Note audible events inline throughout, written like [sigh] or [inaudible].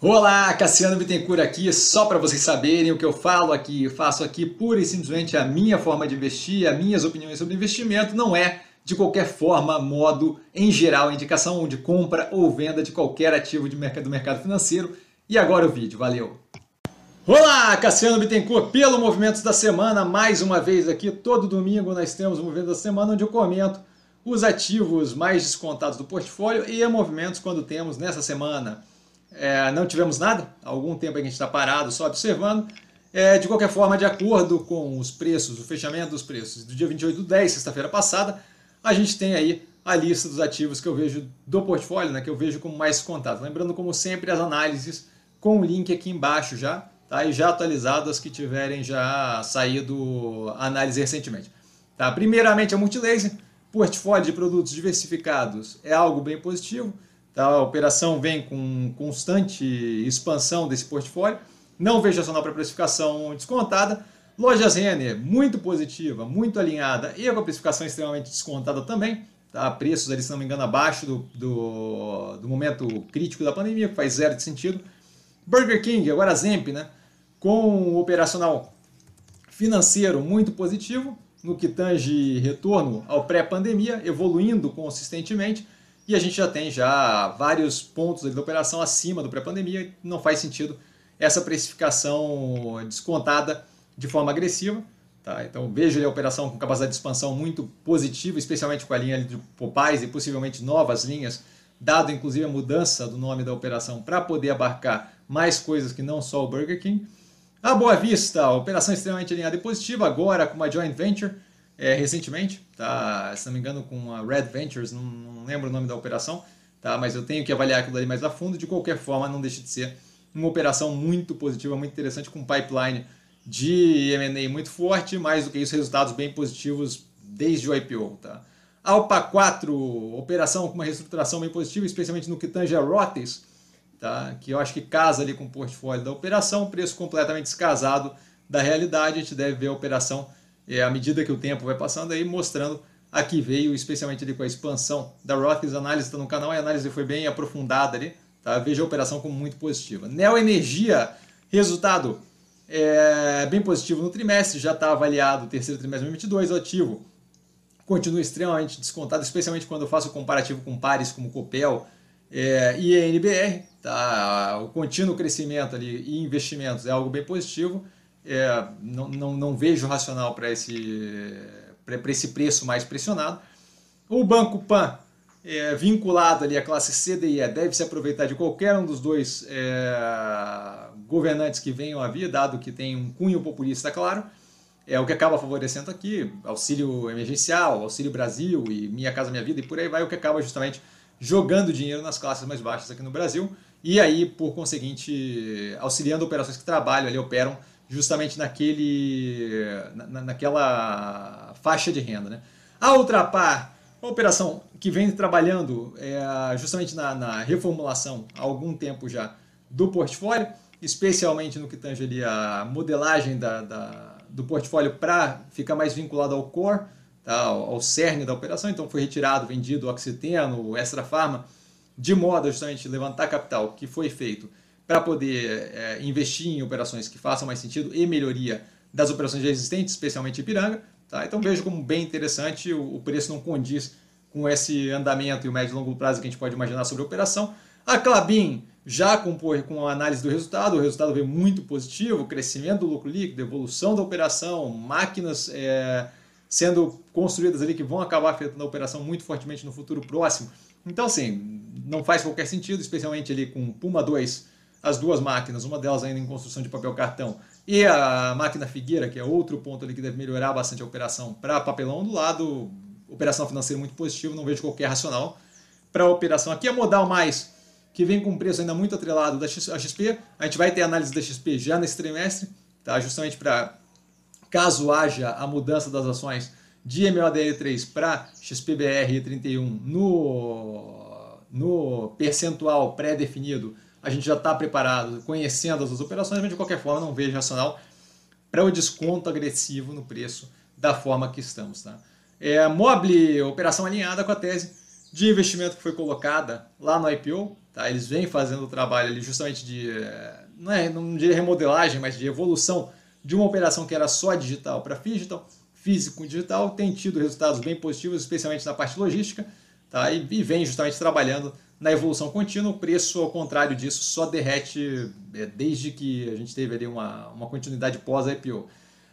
Olá, Cassiano Bittencourt aqui, só para vocês saberem o que eu falo aqui, eu faço aqui pura e simplesmente a minha forma de investir, as minhas opiniões sobre investimento, não é de qualquer forma, modo, em geral, indicação de compra ou venda de qualquer ativo de mercado, do mercado financeiro. E agora o vídeo, valeu! Olá, Cassiano Bittencourt, pelo Movimentos da Semana, mais uma vez aqui, todo domingo nós temos o Movimento da Semana, onde eu comento os ativos mais descontados do portfólio e movimentos quando temos nessa semana é, não tivemos nada, há algum tempo a gente está parado só observando. É, de qualquer forma, de acordo com os preços, o fechamento dos preços do dia 28 do 10, sexta-feira passada, a gente tem aí a lista dos ativos que eu vejo do portfólio, né, que eu vejo como mais contados. Lembrando, como sempre, as análises com o link aqui embaixo já, tá? e já atualizado as que tiverem já saído análise recentemente. Tá? Primeiramente, a Multilaser, portfólio de produtos diversificados é algo bem positivo. Tá? A operação vem com constante expansão desse portfólio. Não vejo acional para precificação descontada. Lojas Renner, muito positiva, muito alinhada e com a precificação extremamente descontada também. Tá? Preços ali, se não me engano, abaixo do, do, do momento crítico da pandemia, que faz zero de sentido. Burger King, agora Zemp, né? com operacional financeiro muito positivo, no que tange retorno ao pré-pandemia, evoluindo consistentemente e a gente já tem já vários pontos da operação acima do pré-pandemia, não faz sentido essa precificação descontada de forma agressiva. Tá? Então vejo a operação com capacidade de expansão muito positiva, especialmente com a linha de Popais e possivelmente novas linhas, dado inclusive a mudança do nome da operação para poder abarcar mais coisas que não só o Burger King. A Boa Vista, operação extremamente alinhada e positiva, agora com uma joint venture é, recentemente, tá? se não me engano com a Red Ventures, não, não, lembro o nome da operação, tá? mas eu tenho que avaliar aquilo ali mais a fundo. De qualquer forma, não deixa de ser uma operação muito positiva, muito interessante, com um pipeline de M&A muito forte, mais do que isso, resultados bem positivos desde o IPO. Tá? Alpa 4, operação com uma reestruturação bem positiva, especialmente no que tange a Rotes, tá? que eu acho que casa ali com o portfólio da operação, preço completamente descasado da realidade, a gente deve ver a operação é, à medida que o tempo vai passando aí, mostrando a que veio, especialmente ali com a expansão da a análise está no canal, a análise foi bem aprofundada ali, tá? veja a operação como muito positiva. Neo Energia, resultado é, bem positivo no trimestre, já está avaliado o terceiro trimestre de 2022, o ativo continua extremamente descontado, especialmente quando eu faço o comparativo com pares como Copel é, e a NBR, tá? o contínuo crescimento ali e investimentos é algo bem positivo, é, não, não, não vejo racional para esse, esse preço mais pressionado. O Banco Pan, é, vinculado ali à classe CDE, deve se aproveitar de qualquer um dos dois é, governantes que venham a vir, dado que tem um cunho populista, claro. É o que acaba favorecendo aqui, auxílio emergencial, auxílio Brasil e Minha Casa Minha Vida e por aí vai, o que acaba justamente jogando dinheiro nas classes mais baixas aqui no Brasil e aí, por conseguinte, auxiliando operações que trabalham ali, operam justamente naquele, na, naquela faixa de renda. Né? A Ultrapar, uma operação que vem trabalhando é, justamente na, na, reformulação há algum tempo já do portfólio, especialmente no que tange ali a modelagem da, da do portfólio para ficar mais vinculado ao core, tá, ao, ao cerne da operação. Então foi retirado, vendido o Oxiteno, o Extra Pharma, de modo justamente levantar capital, que foi feito para poder é, investir em operações que façam mais sentido e melhoria das operações já existentes, especialmente Ipiranga. Tá? Então vejo como bem interessante, o, o preço não condiz com esse andamento e o médio e longo prazo que a gente pode imaginar sobre a operação. A Clabin já com, com a análise do resultado, o resultado veio muito positivo, crescimento do lucro líquido, evolução da operação, máquinas é, sendo construídas ali que vão acabar afetando a operação muito fortemente no futuro próximo. Então, assim, não faz qualquer sentido, especialmente ali com Puma 2 as duas máquinas, uma delas ainda em construção de papel cartão, e a máquina Figueira, que é outro ponto ali que deve melhorar bastante a operação para papelão, do lado, operação financeira muito positivo, não vejo qualquer racional para a operação. Aqui a Modal Mais, que vem com um preço ainda muito atrelado da XP, a gente vai ter análise da XP já nesse trimestre, tá? justamente para, caso haja a mudança das ações de MODL3 para XPBR31 no, no percentual pré-definido, a gente já está preparado, conhecendo as operações, mas de qualquer forma não vejo racional para o desconto agressivo no preço da forma que estamos. Tá? É, Mobile, operação alinhada com a tese de investimento que foi colocada lá no IPO, Tá? Eles vêm fazendo o trabalho ali justamente de, eh, não, é, não diria remodelagem, mas de evolução de uma operação que era só digital para digital, físico e digital, tem tido resultados bem positivos, especialmente na parte logística, tá? e, e vem justamente trabalhando na evolução contínua. O preço, ao contrário disso, só derrete é, desde que a gente teve ali uma, uma continuidade pós-IPO.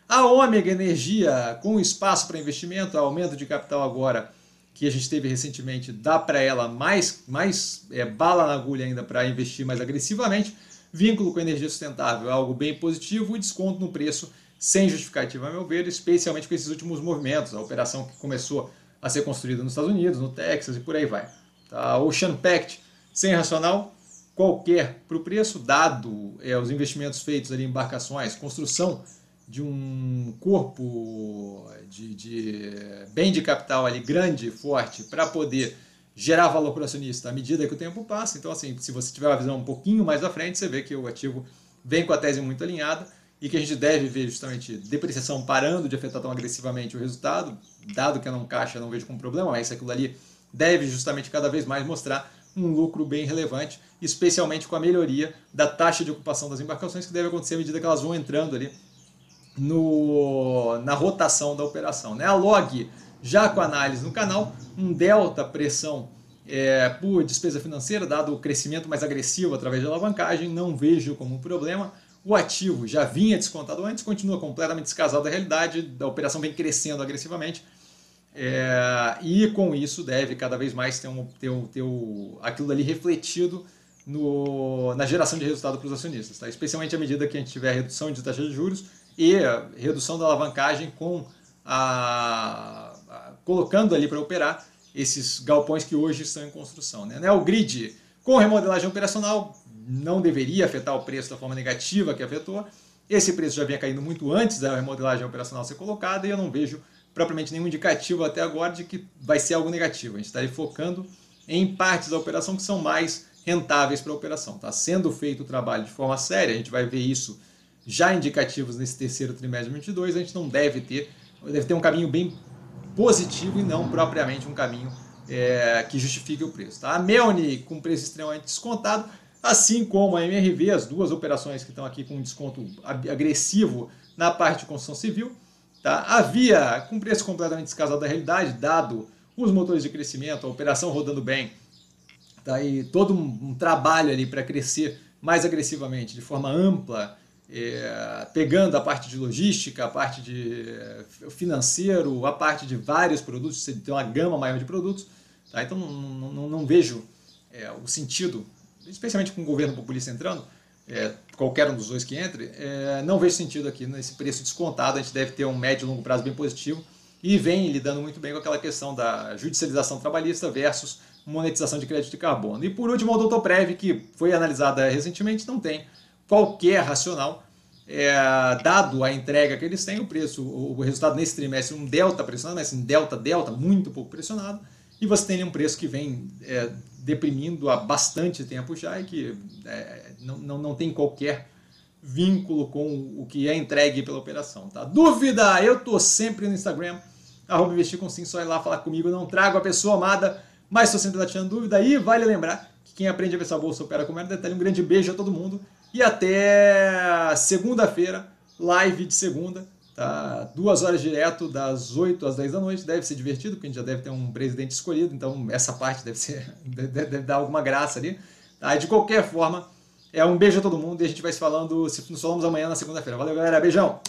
A Ômega Energia, com espaço para investimento, aumento de capital agora que a gente teve recentemente, dá para ela mais, mais é, bala na agulha ainda para investir mais agressivamente. Vínculo com energia sustentável é algo bem positivo e desconto no preço sem justificativa, a meu ver, especialmente com esses últimos movimentos, a operação que começou a ser construída nos Estados Unidos, no Texas e por aí vai. Tá? Ocean Pact, sem racional qualquer para o preço, dado é, os investimentos feitos ali em embarcações, construção de um corpo de, de bem de capital ali grande, forte, para poder gerar valor para o acionista à medida que o tempo passa. Então, assim, se você tiver uma visão um pouquinho mais à frente, você vê que o ativo vem com a tese muito alinhada e que a gente deve ver justamente depreciação parando de afetar tão agressivamente o resultado, dado que eu não caixa, não vejo como problema, mas aquilo ali deve justamente cada vez mais mostrar um lucro bem relevante, especialmente com a melhoria da taxa de ocupação das embarcações, que deve acontecer à medida que elas vão entrando ali no, na rotação da operação. Né? A log, já com análise no canal, um delta pressão é, por despesa financeira, dado o crescimento mais agressivo através de alavancagem, não vejo como um problema. O ativo já vinha descontado antes, continua completamente descasado da realidade, a operação vem crescendo agressivamente. É, e com isso deve cada vez mais ter, um, ter, um, ter um, aquilo ali refletido no, na geração de resultado para os acionistas, tá? especialmente à medida que a gente tiver redução de taxa de juros e redução da alavancagem com a, a colocando ali para operar esses galpões que hoje estão em construção. Né? O grid com remodelagem operacional não deveria afetar o preço da forma negativa que afetou. Esse preço já vinha caindo muito antes da remodelagem operacional ser colocada e eu não vejo propriamente nenhum indicativo até agora de que vai ser algo negativo. A gente está focando em partes da operação que são mais rentáveis para a operação. Está sendo feito o trabalho de forma séria, a gente vai ver isso já indicativos nesse terceiro trimestre de 2022, a gente não deve ter, deve ter um caminho bem positivo e não propriamente um caminho é, que justifique o preço. Tá? A Melni com preço extremamente descontado, assim como a MRV, as duas operações que estão aqui com um desconto agressivo na parte de construção civil. Tá? A Via com preço completamente descasado da realidade, dado os motores de crescimento, a operação rodando bem, tá? e todo um, um trabalho ali para crescer mais agressivamente, de forma ampla, é, pegando a parte de logística, a parte de é, financeiro, a parte de vários produtos, você tem uma gama maior de produtos. Tá? Então não, não, não vejo é, o sentido, especialmente com o governo populista entrando, é, qualquer um dos dois que entre, é, não vejo sentido aqui nesse preço descontado. A gente deve ter um médio e longo prazo bem positivo e vem lidando muito bem com aquela questão da judicialização trabalhista versus monetização de crédito de carbono. E por último, o Doutor que foi analisada recentemente, não tem qualquer racional. É, dado a entrega que eles têm, o preço, o, resultado nesse trimestre, um delta pressionado, mas assim, delta, delta, muito pouco pressionado, e você tem um preço que vem é, deprimindo há bastante tempo já e que é, não, não, não tem qualquer vínculo com o que é entregue pela operação. Tá? Dúvida? Eu tô sempre no Instagram, arroba investir com sim, só ir lá falar comigo, não trago a pessoa amada, mas estou sempre lá tirando dúvida. E vale lembrar que quem aprende a essa bolsa opera com mero detalhe. Um grande beijo a todo mundo e até segunda-feira, live de segunda, tá? Duas horas direto, das 8 às 10 da noite. Deve ser divertido, porque a gente já deve ter um presidente escolhido, então essa parte deve, ser, [laughs] deve, deve dar alguma graça ali. Tá? De qualquer forma, é um beijo a todo mundo e a gente vai se falando, se nos falamos amanhã na segunda-feira. Valeu, galera. Beijão!